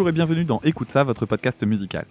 Bonjour et bienvenue dans Écoute ça, votre podcast musical.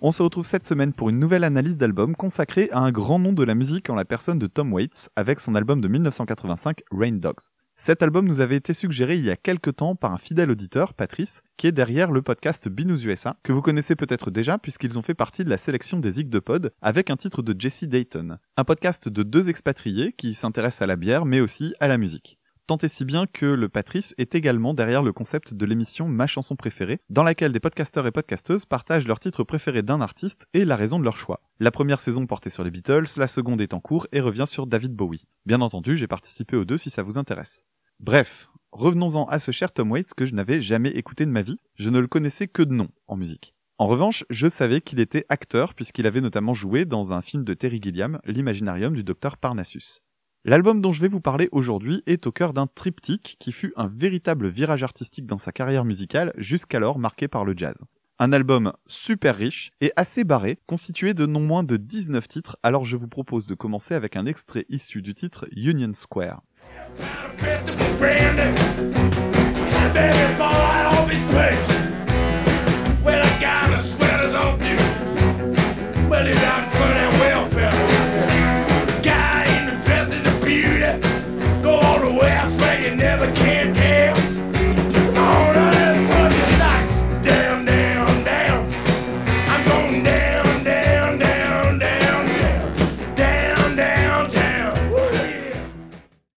On se retrouve cette semaine pour une nouvelle analyse d'album consacrée à un grand nom de la musique en la personne de Tom Waits avec son album de 1985 Rain Dogs. Cet album nous avait été suggéré il y a quelques temps par un fidèle auditeur, Patrice, qui est derrière le podcast Binous USA, que vous connaissez peut-être déjà puisqu'ils ont fait partie de la sélection des Zig de Pod avec un titre de Jesse Dayton. Un podcast de deux expatriés qui s'intéressent à la bière mais aussi à la musique. Tant et si bien que le Patrice est également derrière le concept de l'émission Ma chanson préférée, dans laquelle des podcasteurs et podcasteuses partagent leur titre préféré d'un artiste et la raison de leur choix. La première saison portait sur les Beatles, la seconde est en cours et revient sur David Bowie. Bien entendu, j'ai participé aux deux si ça vous intéresse. Bref, revenons-en à ce cher Tom Waits que je n'avais jamais écouté de ma vie, je ne le connaissais que de nom en musique. En revanche, je savais qu'il était acteur puisqu'il avait notamment joué dans un film de Terry Gilliam, L'Imaginarium du docteur Parnassus. L'album dont je vais vous parler aujourd'hui est au cœur d'un triptyque qui fut un véritable virage artistique dans sa carrière musicale jusqu'alors marqué par le jazz. Un album super riche et assez barré, constitué de non moins de 19 titres, alors je vous propose de commencer avec un extrait issu du titre Union Square.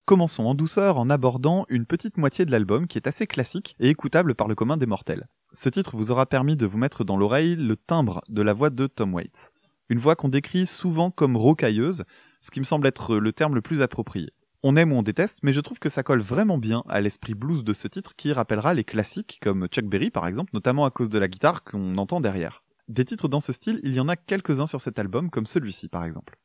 Commençons en douceur en abordant une petite moitié de l'album qui est assez classique et écoutable par le commun des mortels. Ce titre vous aura permis de vous mettre dans l'oreille le timbre de la voix de Tom Waits. Une voix qu'on décrit souvent comme rocailleuse, ce qui me semble être le terme le plus approprié. On aime ou on déteste, mais je trouve que ça colle vraiment bien à l'esprit blues de ce titre qui rappellera les classiques comme Chuck Berry par exemple, notamment à cause de la guitare qu'on entend derrière. Des titres dans ce style, il y en a quelques-uns sur cet album, comme celui-ci par exemple.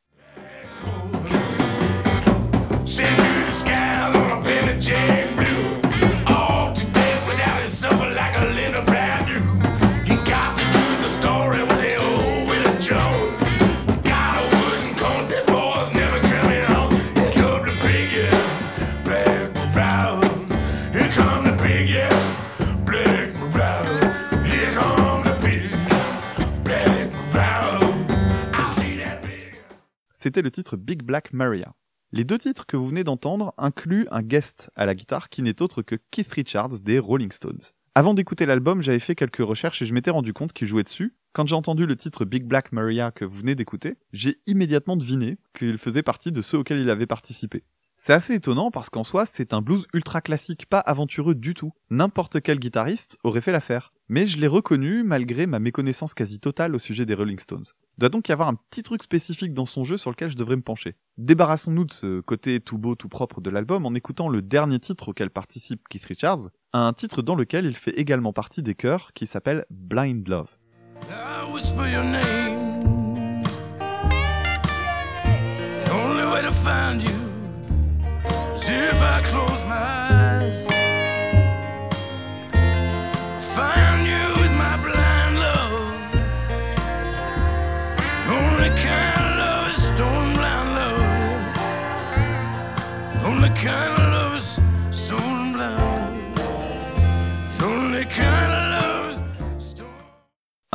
C'était le titre Big Black Maria. Les deux titres que vous venez d'entendre incluent un guest à la guitare qui n'est autre que Keith Richards des Rolling Stones. Avant d'écouter l'album, j'avais fait quelques recherches et je m'étais rendu compte qu'il jouait dessus. Quand j'ai entendu le titre Big Black Maria que vous venez d'écouter, j'ai immédiatement deviné qu'il faisait partie de ceux auxquels il avait participé. C'est assez étonnant parce qu'en soi, c'est un blues ultra classique, pas aventureux du tout. N'importe quel guitariste aurait fait l'affaire mais je l'ai reconnu malgré ma méconnaissance quasi totale au sujet des Rolling Stones. Doit donc y avoir un petit truc spécifique dans son jeu sur lequel je devrais me pencher. Débarrassons-nous de ce côté tout beau, tout propre de l'album en écoutant le dernier titre auquel participe Keith Richards, un titre dans lequel il fait également partie des chœurs qui s'appelle Blind Love.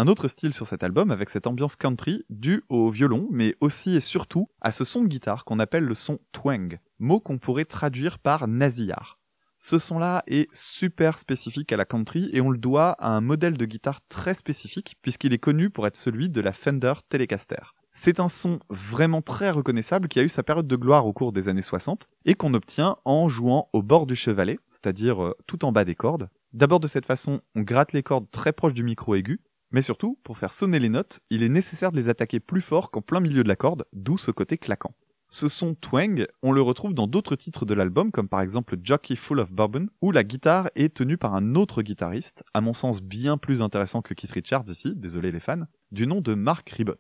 Un autre style sur cet album avec cette ambiance country due au violon, mais aussi et surtout à ce son de guitare qu'on appelle le son twang, mot qu'on pourrait traduire par nasillard. Ce son-là est super spécifique à la country et on le doit à un modèle de guitare très spécifique puisqu'il est connu pour être celui de la Fender Telecaster. C'est un son vraiment très reconnaissable qui a eu sa période de gloire au cours des années 60 et qu'on obtient en jouant au bord du chevalet, c'est-à-dire euh, tout en bas des cordes. D'abord de cette façon, on gratte les cordes très proches du micro aigu mais surtout, pour faire sonner les notes, il est nécessaire de les attaquer plus fort qu'en plein milieu de la corde, d'où ce côté claquant. Ce son twang, on le retrouve dans d'autres titres de l'album, comme par exemple Jockey Full of Bourbon, où la guitare est tenue par un autre guitariste, à mon sens bien plus intéressant que Keith Richards ici, désolé les fans, du nom de Mark Ribot.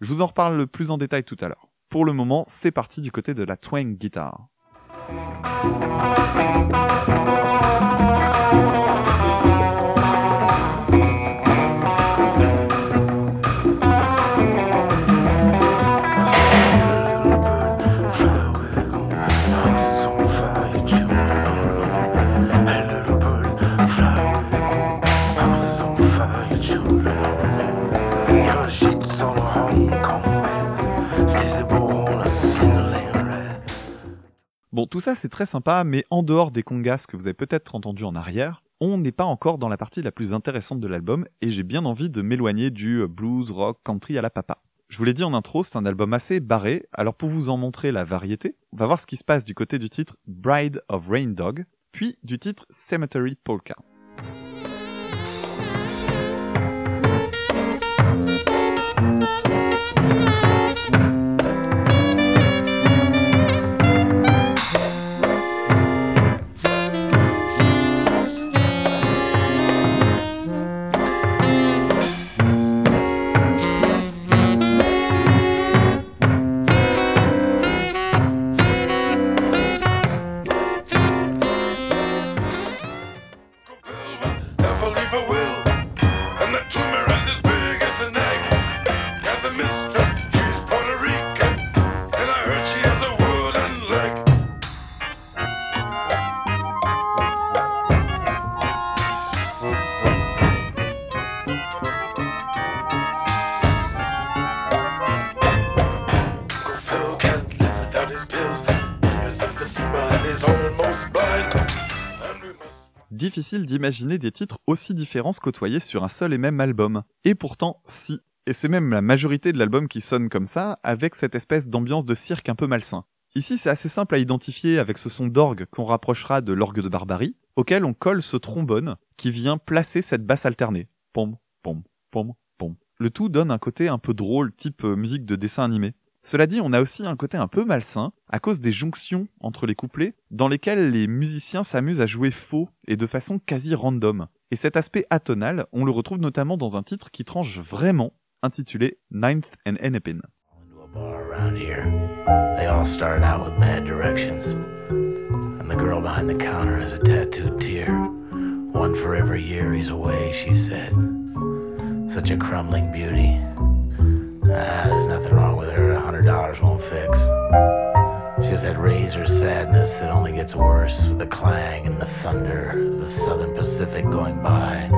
Je vous en reparle plus en détail tout à l'heure. Pour le moment, c'est parti du côté de la twang guitare. Bon, tout ça c'est très sympa, mais en dehors des congas que vous avez peut-être entendu en arrière, on n'est pas encore dans la partie la plus intéressante de l'album, et j'ai bien envie de m'éloigner du blues, rock, country à la papa. Je vous l'ai dit en intro, c'est un album assez barré, alors pour vous en montrer la variété, on va voir ce qui se passe du côté du titre Bride of Rain Dog, puis du titre Cemetery Polka. Difficile d'imaginer des titres aussi différents se côtoyer sur un seul et même album. Et pourtant, si. Et c'est même la majorité de l'album qui sonne comme ça, avec cette espèce d'ambiance de cirque un peu malsain. Ici, c'est assez simple à identifier avec ce son d'orgue qu'on rapprochera de l'orgue de Barbarie, auquel on colle ce trombone qui vient placer cette basse alternée. Pom, pom, pom, pom. Le tout donne un côté un peu drôle, type euh, musique de dessin animé. Cela dit, on a aussi un côté un peu malsain, à cause des jonctions entre les couplets, dans lesquelles les musiciens s'amusent à jouer faux et de façon quasi random. Et cet aspect atonal, on le retrouve notamment dans un titre qui tranche vraiment, intitulé Ninth and Hennepin. One for every year he's away, she said. Such a crumbling beauty. Ah, there's nothing wrong with her. A hundred dollars won't fix. She has that razor sadness that only gets worse with the clang and the thunder of the southern Pacific going by.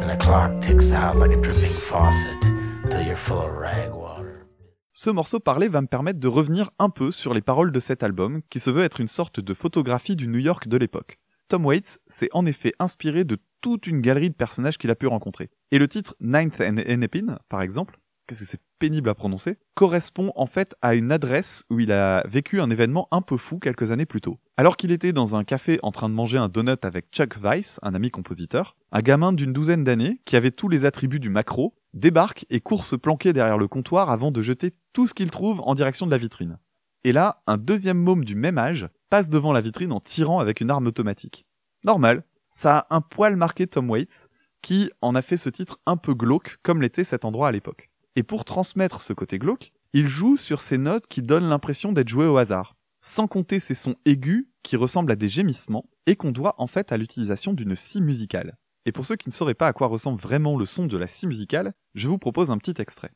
And the clock ticks out like a dripping faucet till you're full of rag water. Ce morceau parlé va me permettre de revenir un peu sur les paroles de cet album, qui se veut être une sorte de photographie du New York de l'époque. Tom Waits s'est en effet inspiré de toute une galerie de personnages qu'il a pu rencontrer. Et le titre Ninth and Hennepin, par exemple, qu'est-ce que c'est? Pénible à prononcer, correspond en fait à une adresse où il a vécu un événement un peu fou quelques années plus tôt. Alors qu'il était dans un café en train de manger un donut avec Chuck Weiss, un ami compositeur, un gamin d'une douzaine d'années, qui avait tous les attributs du macro, débarque et court se planquer derrière le comptoir avant de jeter tout ce qu'il trouve en direction de la vitrine. Et là, un deuxième môme du même âge passe devant la vitrine en tirant avec une arme automatique. Normal, ça a un poil marqué Tom Waits, qui en a fait ce titre un peu glauque comme l'était cet endroit à l'époque. Et pour transmettre ce côté glauque, il joue sur ces notes qui donnent l'impression d'être jouées au hasard, sans compter ces sons aigus qui ressemblent à des gémissements et qu'on doit en fait à l'utilisation d'une scie musicale. Et pour ceux qui ne sauraient pas à quoi ressemble vraiment le son de la scie musicale, je vous propose un petit extrait.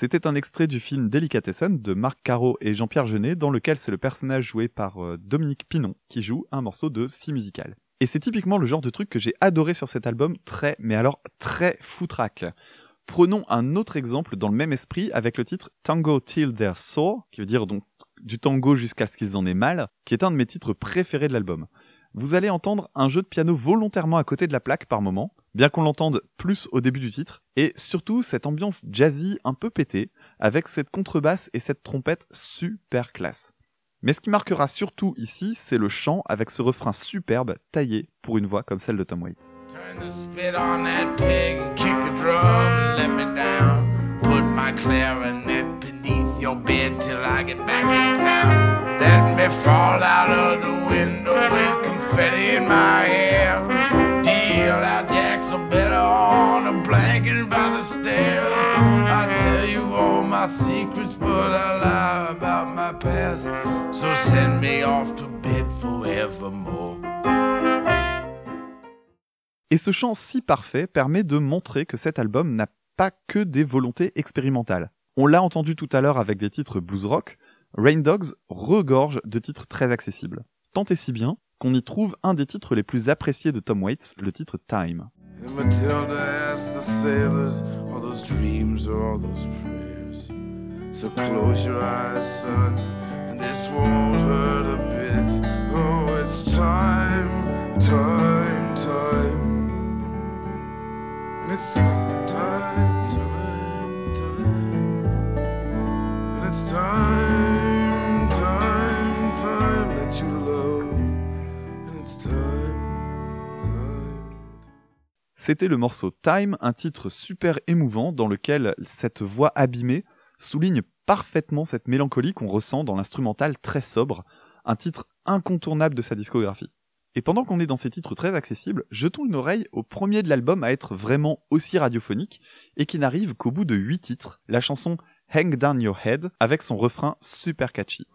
C'était un extrait du film Delicatessen de Marc Caro et Jean-Pierre Jeunet, dans lequel c'est le personnage joué par euh, Dominique Pinon qui joue un morceau de si musical. Et c'est typiquement le genre de truc que j'ai adoré sur cet album, très, mais alors très foutraque. Prenons un autre exemple dans le même esprit avec le titre Tango Till They're Sore, qui veut dire donc du tango jusqu'à ce qu'ils en aient mal, qui est un de mes titres préférés de l'album. Vous allez entendre un jeu de piano volontairement à côté de la plaque par moment, bien qu'on l'entende plus au début du titre, et surtout cette ambiance jazzy un peu pétée, avec cette contrebasse et cette trompette super classe. Mais ce qui marquera surtout ici, c'est le chant avec ce refrain superbe, taillé pour une voix comme celle de Tom Waits. Et ce chant si parfait permet de montrer que cet album n'a pas que des volontés expérimentales. On l'a entendu tout à l'heure avec des titres blues rock, Rain Dogs regorge de titres très accessibles. Tant et si bien qu'on y trouve un des titres les plus appréciés de Tom Waits, le titre Time. And Matilda asked the sailors, all those dreams or all those prayers. So close your eyes, son, and this won't hurt a bit. Oh, it's time, C'était le morceau Time, un titre super émouvant dans lequel cette voix abîmée souligne parfaitement cette mélancolie qu'on ressent dans l'instrumental très sobre, un titre incontournable de sa discographie. Et pendant qu'on est dans ces titres très accessibles, jetons une oreille au premier de l'album à être vraiment aussi radiophonique et qui n'arrive qu'au bout de 8 titres, la chanson Hang Down Your Head avec son refrain super catchy.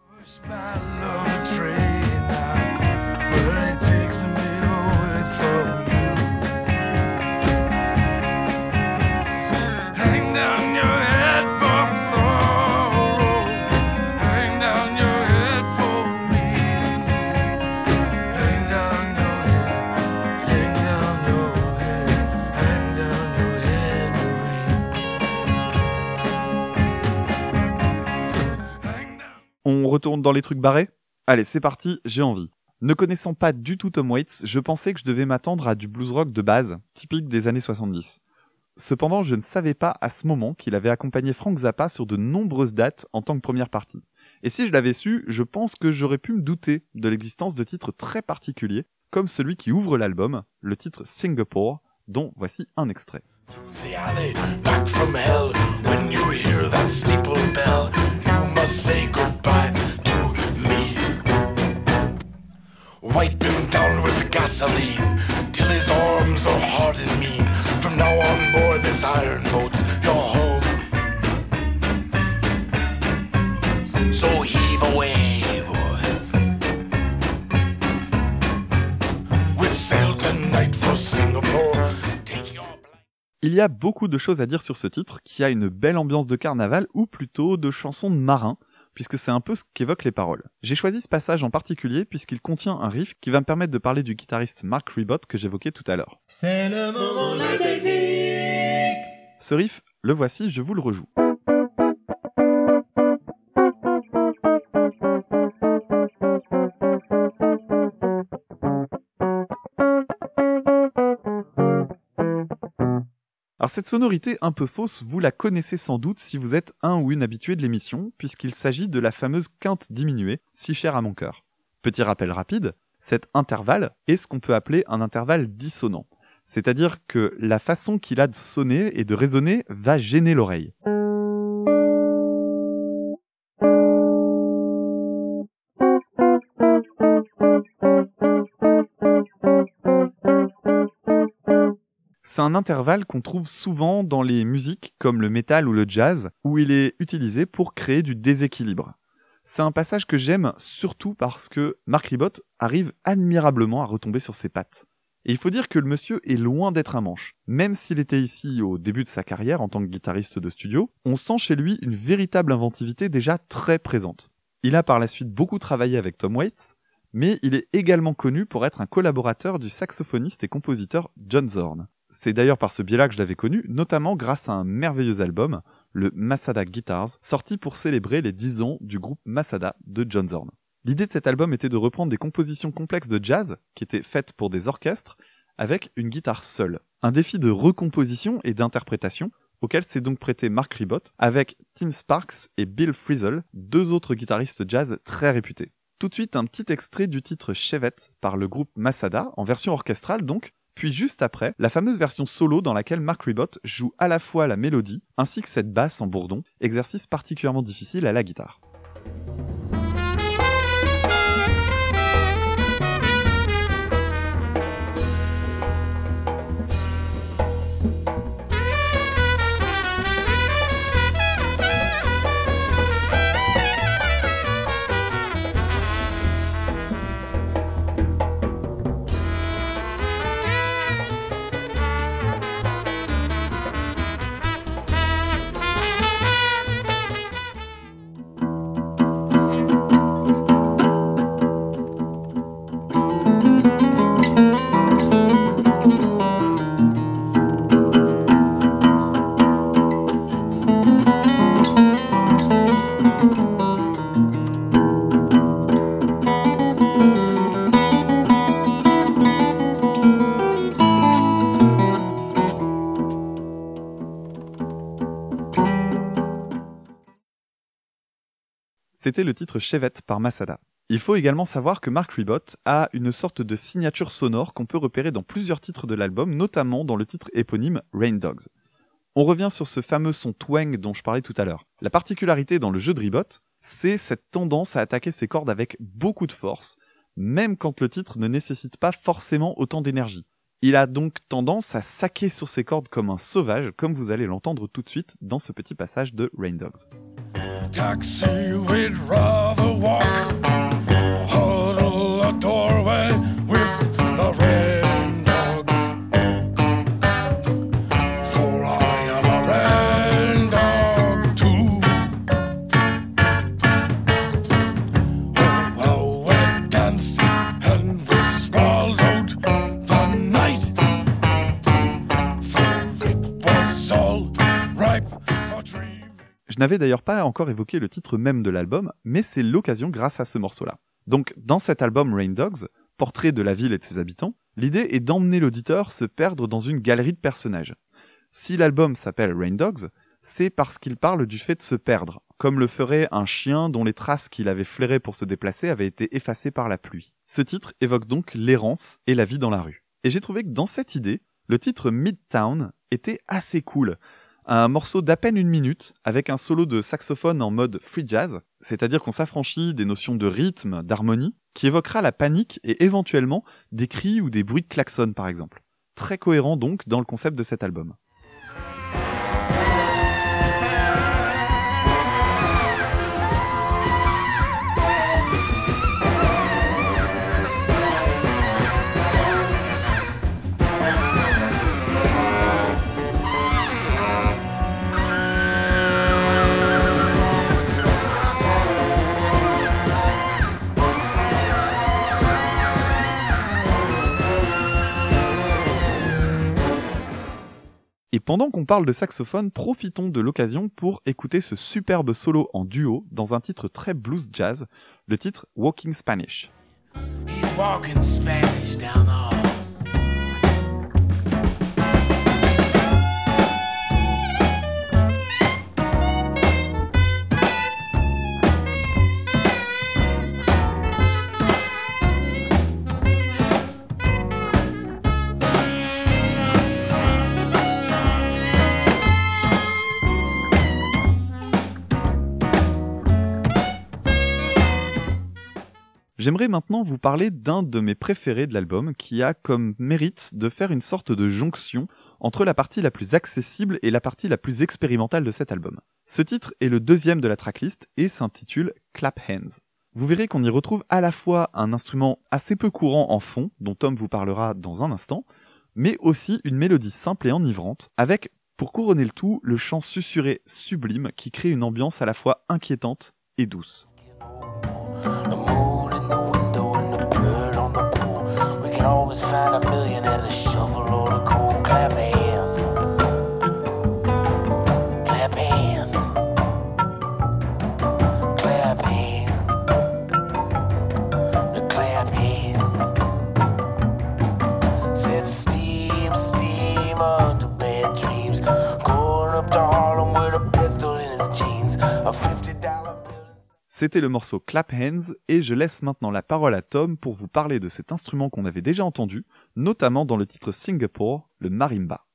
Dans les trucs barrés? Allez, c'est parti, j'ai envie. Ne connaissant pas du tout Tom Waits, je pensais que je devais m'attendre à du blues rock de base, typique des années 70. Cependant, je ne savais pas à ce moment qu'il avait accompagné Frank Zappa sur de nombreuses dates en tant que première partie. Et si je l'avais su, je pense que j'aurais pu me douter de l'existence de titres très particuliers, comme celui qui ouvre l'album, le titre Singapore, dont voici un extrait. Wipe him down with gasoline till his arms are hard and mean. From now on board this iron boat's your home. So heave away, boys. Il y a beaucoup de choses à dire sur ce titre, qui a une belle ambiance de carnaval, ou plutôt de chanson de marin, puisque c'est un peu ce qu'évoquent les paroles. J'ai choisi ce passage en particulier puisqu'il contient un riff qui va me permettre de parler du guitariste Mark Ribot que j'évoquais tout à l'heure. C'est le moment de la technique. Ce riff, le voici, je vous le rejoue. Alors cette sonorité un peu fausse, vous la connaissez sans doute si vous êtes un ou une habitué de l'émission, puisqu'il s'agit de la fameuse quinte diminuée, si chère à mon cœur. Petit rappel rapide, cet intervalle est ce qu'on peut appeler un intervalle dissonant. C'est-à-dire que la façon qu'il a de sonner et de résonner va gêner l'oreille. C'est un intervalle qu'on trouve souvent dans les musiques comme le metal ou le jazz, où il est utilisé pour créer du déséquilibre. C'est un passage que j'aime surtout parce que Mark Ribot arrive admirablement à retomber sur ses pattes. Et il faut dire que le monsieur est loin d'être un manche. Même s'il était ici au début de sa carrière en tant que guitariste de studio, on sent chez lui une véritable inventivité déjà très présente. Il a par la suite beaucoup travaillé avec Tom Waits, mais il est également connu pour être un collaborateur du saxophoniste et compositeur John Zorn. C'est d'ailleurs par ce biais-là que je l'avais connu, notamment grâce à un merveilleux album, le Masada Guitars, sorti pour célébrer les 10 ans du groupe Masada de John Zorn. L'idée de cet album était de reprendre des compositions complexes de jazz, qui étaient faites pour des orchestres, avec une guitare seule. Un défi de recomposition et d'interprétation, auquel s'est donc prêté Mark Ribot, avec Tim Sparks et Bill Frisell, deux autres guitaristes jazz très réputés. Tout de suite un petit extrait du titre Chevette par le groupe Masada, en version orchestrale donc, puis juste après, la fameuse version solo dans laquelle Mark Ribot joue à la fois la mélodie ainsi que cette basse en bourdon, exercice particulièrement difficile à la guitare. C'était le titre Chevette par Masada. Il faut également savoir que Mark Ribot a une sorte de signature sonore qu'on peut repérer dans plusieurs titres de l'album, notamment dans le titre éponyme Rain Dogs. On revient sur ce fameux son twang dont je parlais tout à l'heure. La particularité dans le jeu de Ribot, c'est cette tendance à attaquer ses cordes avec beaucoup de force, même quand le titre ne nécessite pas forcément autant d'énergie. Il a donc tendance à saquer sur ses cordes comme un sauvage, comme vous allez l'entendre tout de suite dans ce petit passage de Rain Dogs. Je n'avais d'ailleurs pas encore évoqué le titre même de l'album, mais c'est l'occasion grâce à ce morceau-là. Donc, dans cet album Rain Dogs, portrait de la ville et de ses habitants, l'idée est d'emmener l'auditeur se perdre dans une galerie de personnages. Si l'album s'appelle Rain Dogs, c'est parce qu'il parle du fait de se perdre, comme le ferait un chien dont les traces qu'il avait flairées pour se déplacer avaient été effacées par la pluie. Ce titre évoque donc l'errance et la vie dans la rue. Et j'ai trouvé que dans cette idée, le titre Midtown était assez cool, un morceau d'à peine une minute, avec un solo de saxophone en mode free jazz, c'est-à-dire qu'on s'affranchit des notions de rythme, d'harmonie, qui évoquera la panique et éventuellement des cris ou des bruits de klaxon par exemple. Très cohérent donc dans le concept de cet album. Et pendant qu'on parle de saxophone, profitons de l'occasion pour écouter ce superbe solo en duo dans un titre très blues jazz, le titre Walking Spanish. J'aimerais maintenant vous parler d'un de mes préférés de l'album qui a comme mérite de faire une sorte de jonction entre la partie la plus accessible et la partie la plus expérimentale de cet album. Ce titre est le deuxième de la tracklist et s'intitule Clap Hands. Vous verrez qu'on y retrouve à la fois un instrument assez peu courant en fond, dont Tom vous parlera dans un instant, mais aussi une mélodie simple et enivrante, avec, pour couronner le tout, le chant susurré sublime qui crée une ambiance à la fois inquiétante et douce. Always find a million C'était le morceau Clap Hands et je laisse maintenant la parole à Tom pour vous parler de cet instrument qu'on avait déjà entendu, notamment dans le titre Singapore, le marimba.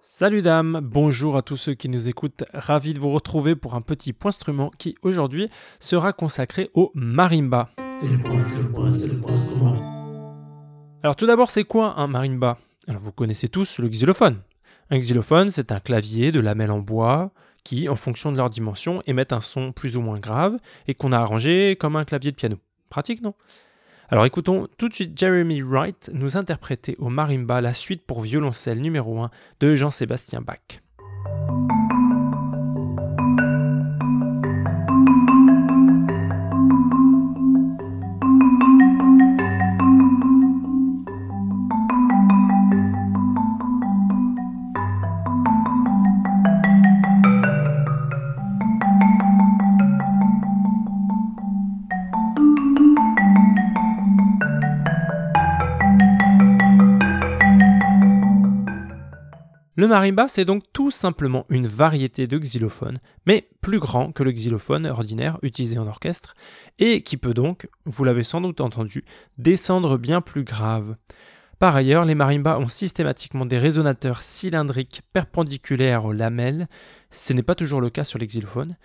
Salut dames, bonjour à tous ceux qui nous écoutent, ravi de vous retrouver pour un petit point instrument qui aujourd'hui sera consacré au marimba. Alors tout d'abord c'est quoi un marimba? Alors vous connaissez tous le xylophone. Un xylophone c'est un clavier de lamelles en bois qui, en fonction de leur dimension, émettent un son plus ou moins grave et qu'on a arrangé comme un clavier de piano. Pratique non? Alors écoutons tout de suite Jeremy Wright nous interpréter au marimba la suite pour violoncelle numéro 1 de Jean-Sébastien Bach. Le marimba, c'est donc tout simplement une variété de xylophone, mais plus grand que le xylophone ordinaire utilisé en orchestre, et qui peut donc, vous l'avez sans doute entendu, descendre bien plus grave. Par ailleurs, les marimbas ont systématiquement des résonateurs cylindriques perpendiculaires aux lamelles, ce n'est pas toujours le cas sur les xylophones,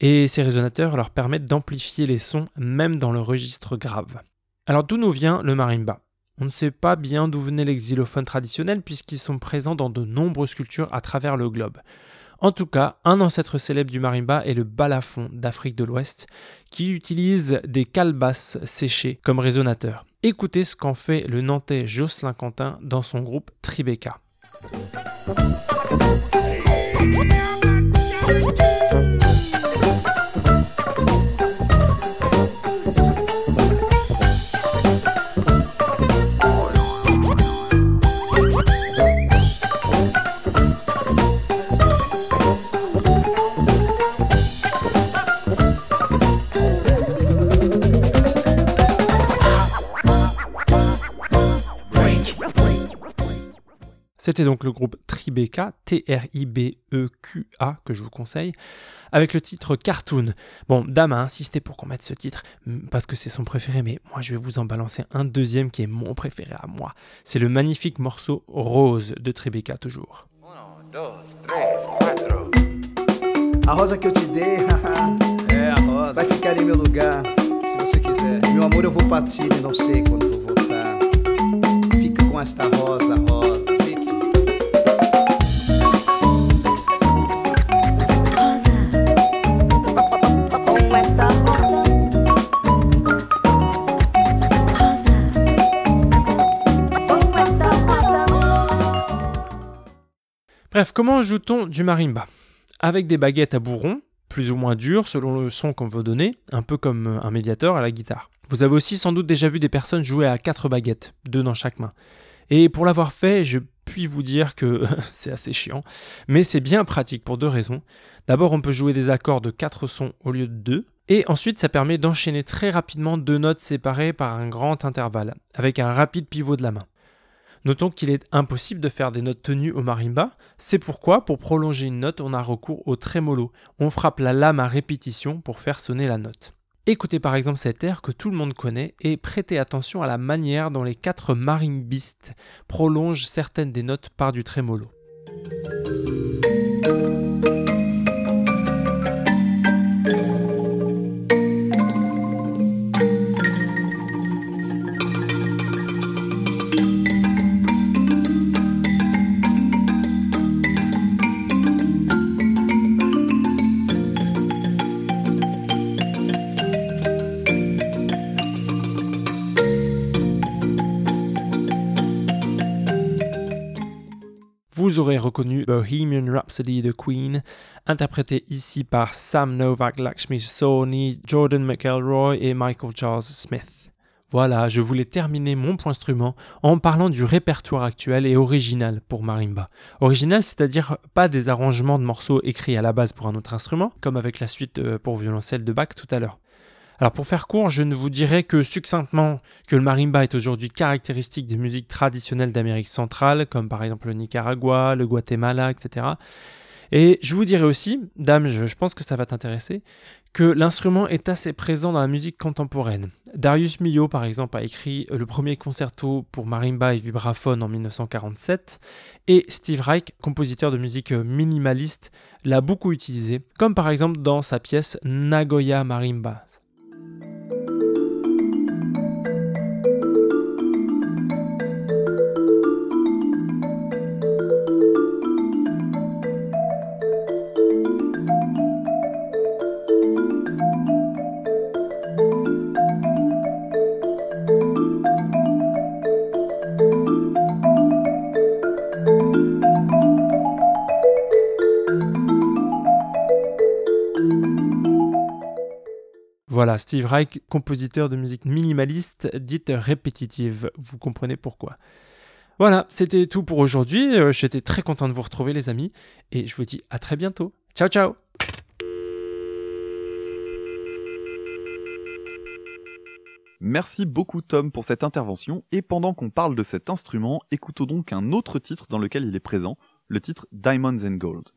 et ces résonateurs leur permettent d'amplifier les sons même dans le registre grave. Alors d'où nous vient le marimba? On ne sait pas bien d'où venaient les xylophones traditionnels puisqu'ils sont présents dans de nombreuses cultures à travers le globe. En tout cas, un ancêtre célèbre du marimba est le balafon d'Afrique de l'Ouest, qui utilise des calebasses séchées comme résonateurs. Écoutez ce qu'en fait le Nantais Jocelyn Quentin dans son groupe Tribeca. C'était donc le groupe Tribeca, T-R-I-B-E-Q-A, que je vous conseille, avec le titre Cartoon. Bon, Dame a insisté pour qu'on mette ce titre, parce que c'est son préféré, mais moi je vais vous en balancer un deuxième qui est mon préféré à moi. C'est le magnifique morceau Rose de Tribeca, toujours. A rosa que eu te dei, É, a rosa. vai ficar em meu lugar, se você quiser. Meu amor, eu vou partir e não sei quando vou voltar. Fica com esta rosa, rosa Bref, comment joue-t-on du marimba? Avec des baguettes à bourron, plus ou moins dures selon le son qu'on veut donner, un peu comme euh, un médiateur à la guitare. Vous avez aussi sans doute déjà vu des personnes jouer à quatre baguettes, deux dans chaque main. Et pour l'avoir fait, je puis vous dire que c'est assez chiant, mais c'est bien pratique pour deux raisons. D'abord, on peut jouer des accords de quatre sons au lieu de deux, et ensuite, ça permet d'enchaîner très rapidement deux notes séparées par un grand intervalle, avec un rapide pivot de la main. Notons qu'il est impossible de faire des notes tenues au marimba, c'est pourquoi, pour prolonger une note, on a recours au trémolo. On frappe la lame à répétition pour faire sonner la note. Écoutez par exemple cet air que tout le monde connaît et prêtez attention à la manière dont les quatre marimbistes prolongent certaines des notes par du trémolo. Reconnu Bohemian Rhapsody de Queen, interprété ici par Sam Novak, Lakshmi Soni, Jordan McElroy et Michael Charles Smith. Voilà, je voulais terminer mon point instrument en parlant du répertoire actuel et original pour marimba. Original, c'est-à-dire pas des arrangements de morceaux écrits à la base pour un autre instrument, comme avec la suite euh, pour violoncelle de Bach tout à l'heure. Alors pour faire court, je ne vous dirai que succinctement que le marimba est aujourd'hui caractéristique des musiques traditionnelles d'Amérique centrale, comme par exemple le Nicaragua, le Guatemala, etc. Et je vous dirai aussi, dame, je, pense que ça va t'intéresser, que l'instrument est assez présent dans la musique contemporaine. Darius Milhaud, par exemple, a écrit le premier concerto pour marimba et vibraphone en 1947, et Steve Reich, compositeur de musique minimaliste, l'a beaucoup utilisé, comme par exemple dans sa pièce Nagoya Marimba. Steve Reich, compositeur de musique minimaliste, dite répétitive. Vous comprenez pourquoi. Voilà, c'était tout pour aujourd'hui. Euh, J'étais très content de vous retrouver, les amis. Et je vous dis à très bientôt. Ciao, ciao Merci beaucoup Tom pour cette intervention, et pendant qu'on parle de cet instrument, écoutons donc un autre titre dans lequel il est présent, le titre Diamonds and Gold.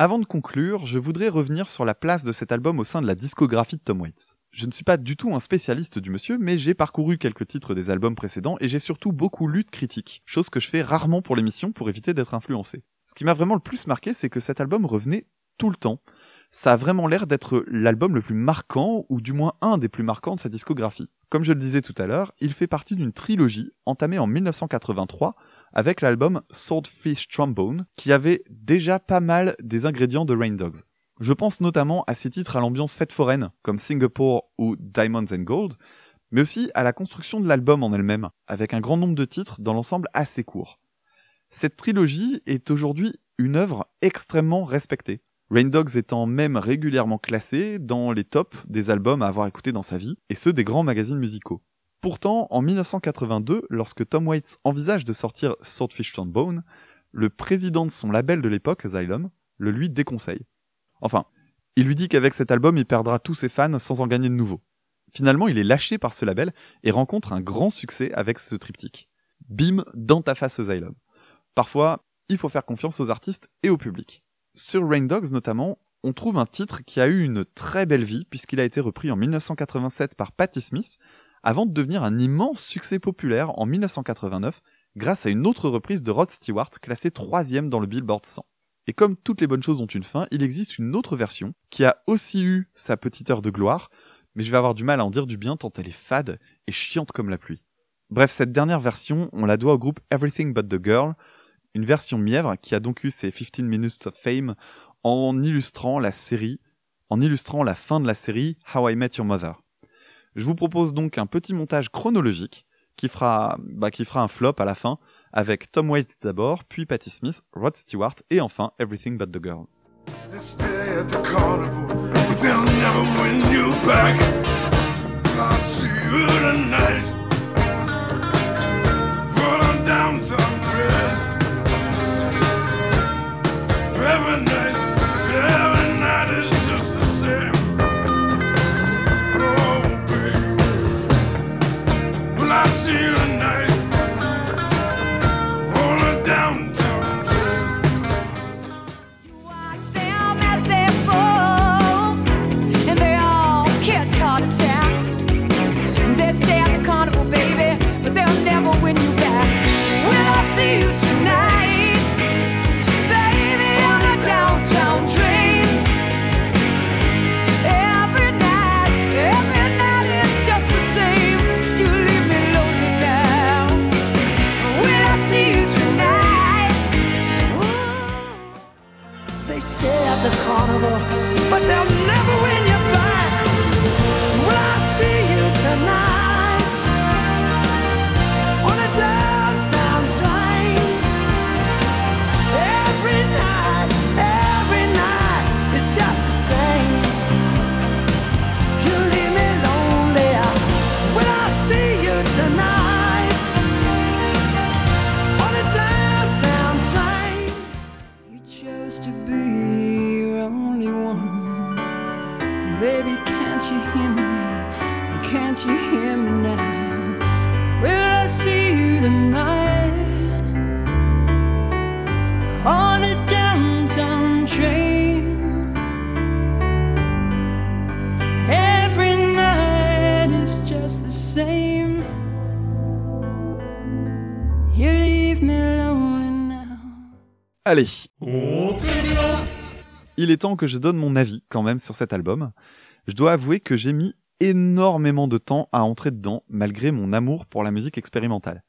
Avant de conclure, je voudrais revenir sur la place de cet album au sein de la discographie de Tom Waits. Je ne suis pas du tout un spécialiste du monsieur, mais j'ai parcouru quelques titres des albums précédents et j'ai surtout beaucoup lu de critiques, chose que je fais rarement pour l'émission pour éviter d'être influencé. Ce qui m'a vraiment le plus marqué, c'est que cet album revenait tout le temps. Ça a vraiment l'air d'être l'album le plus marquant, ou du moins un des plus marquants de sa discographie. Comme je le disais tout à l'heure, il fait partie d'une trilogie entamée en 1983 avec l'album Swordfish Trombone, qui avait déjà pas mal des ingrédients de Rain Dogs. Je pense notamment à ses titres à l'ambiance fête foraine, comme Singapore ou Diamonds and Gold, mais aussi à la construction de l'album en elle-même, avec un grand nombre de titres dans l'ensemble assez court. Cette trilogie est aujourd'hui une œuvre extrêmement respectée. Rain Dogs étant même régulièrement classé dans les tops des albums à avoir écoutés dans sa vie, et ceux des grands magazines musicaux. Pourtant, en 1982, lorsque Tom Waits envisage de sortir Swordfish Trombone, le président de son label de l'époque, Xylem, le lui déconseille. Enfin, il lui dit qu'avec cet album, il perdra tous ses fans sans en gagner de nouveaux. Finalement, il est lâché par ce label et rencontre un grand succès avec ce triptyque. Bim, dans ta face Xylem. Parfois, il faut faire confiance aux artistes et au public. Sur Rain Dogs notamment, on trouve un titre qui a eu une très belle vie puisqu'il a été repris en 1987 par Patti Smith avant de devenir un immense succès populaire en 1989 grâce à une autre reprise de Rod Stewart classée troisième dans le Billboard 100. Et comme toutes les bonnes choses ont une fin, il existe une autre version qui a aussi eu sa petite heure de gloire, mais je vais avoir du mal à en dire du bien tant elle est fade et chiante comme la pluie. Bref, cette dernière version, on la doit au groupe Everything But The Girl, une version mièvre qui a donc eu ses 15 Minutes of Fame en illustrant la série, en illustrant la fin de la série How I Met Your Mother. Je vous propose donc un petit montage chronologique qui fera, bah, qui fera un flop à la fin avec Tom Waits d'abord, puis Patti Smith, Rod Stewart et enfin Everything But The Girl. Allez Il est temps que je donne mon avis quand même sur cet album. Je dois avouer que j'ai mis énormément de temps à entrer dedans, malgré mon amour pour la musique expérimentale.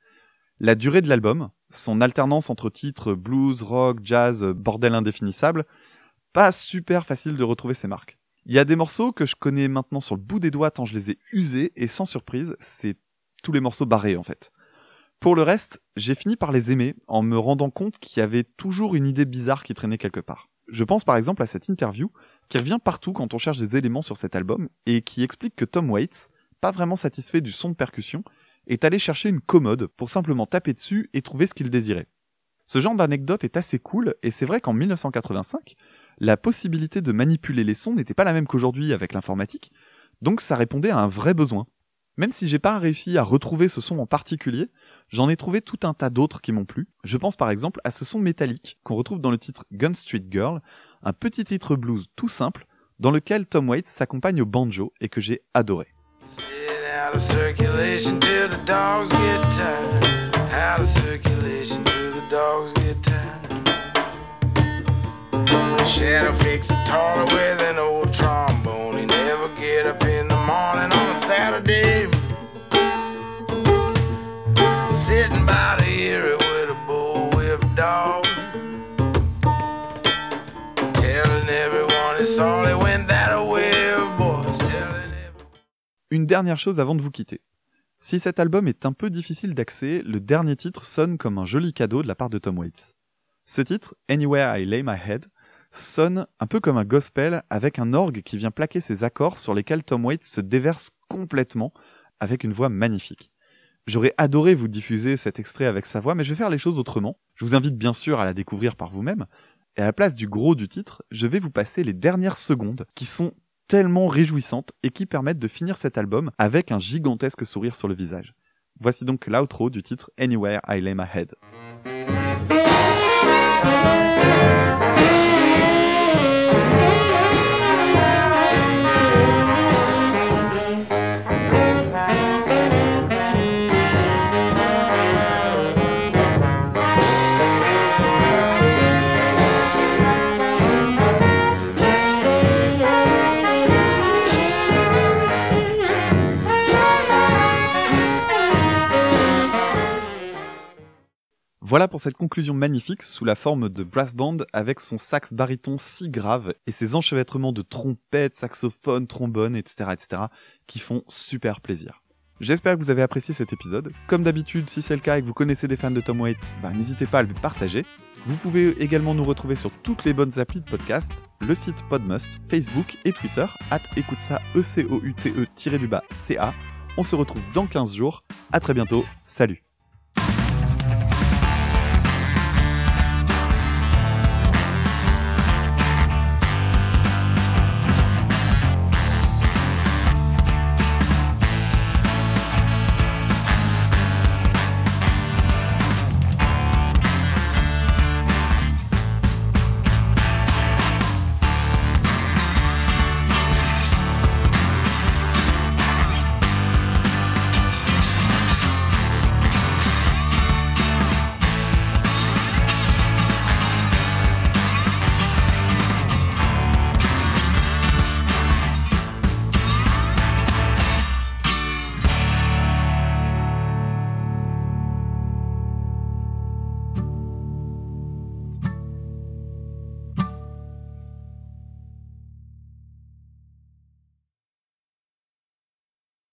La durée de l'album, son alternance entre titres blues, rock, jazz, bordel indéfinissable, pas super facile de retrouver ses marques. Il y a des morceaux que je connais maintenant sur le bout des doigts tant je les ai usés, et sans surprise, c'est tous les morceaux barrés en fait. Pour le reste, j'ai fini par les aimer en me rendant compte qu'il y avait toujours une idée bizarre qui traînait quelque part. Je pense par exemple à cette interview qui revient partout quand on cherche des éléments sur cet album et qui explique que Tom Waits, pas vraiment satisfait du son de percussion, est allé chercher une commode pour simplement taper dessus et trouver ce qu'il désirait. Ce genre d'anecdote est assez cool et c'est vrai qu'en 1985, la possibilité de manipuler les sons n'était pas la même qu'aujourd'hui avec l'informatique, donc ça répondait à un vrai besoin. Même si j'ai pas réussi à retrouver ce son en particulier, j'en ai trouvé tout un tas d'autres qui m'ont plu. Je pense par exemple à ce son métallique qu'on retrouve dans le titre Gun Street Girl, un petit titre blues tout simple dans lequel Tom Waits s'accompagne au banjo et que j'ai adoré. Une dernière chose avant de vous quitter. Si cet album est un peu difficile d'accès, le dernier titre sonne comme un joli cadeau de la part de Tom Waits. Ce titre, Anywhere I Lay My Head, sonne un peu comme un gospel avec un orgue qui vient plaquer ses accords sur lesquels Tom Waits se déverse complètement avec une voix magnifique. J'aurais adoré vous diffuser cet extrait avec sa voix, mais je vais faire les choses autrement. Je vous invite bien sûr à la découvrir par vous-même. Et à la place du gros du titre, je vais vous passer les dernières secondes qui sont tellement réjouissantes et qui permettent de finir cet album avec un gigantesque sourire sur le visage. Voici donc l'outro du titre Anywhere I Lay My Head. Voilà pour cette conclusion magnifique sous la forme de brass band avec son sax baryton si grave et ses enchevêtrements de trompettes, saxophones, trombones, etc., etc., qui font super plaisir. J'espère que vous avez apprécié cet épisode. Comme d'habitude, si c'est le cas et que vous connaissez des fans de Tom Waits, bah, n'hésitez pas à le partager. Vous pouvez également nous retrouver sur toutes les bonnes applis de podcast, le site Podmust, Facebook et Twitter, at écoute ça, e c o u t e du bas c On se retrouve dans 15 jours. À très bientôt. Salut.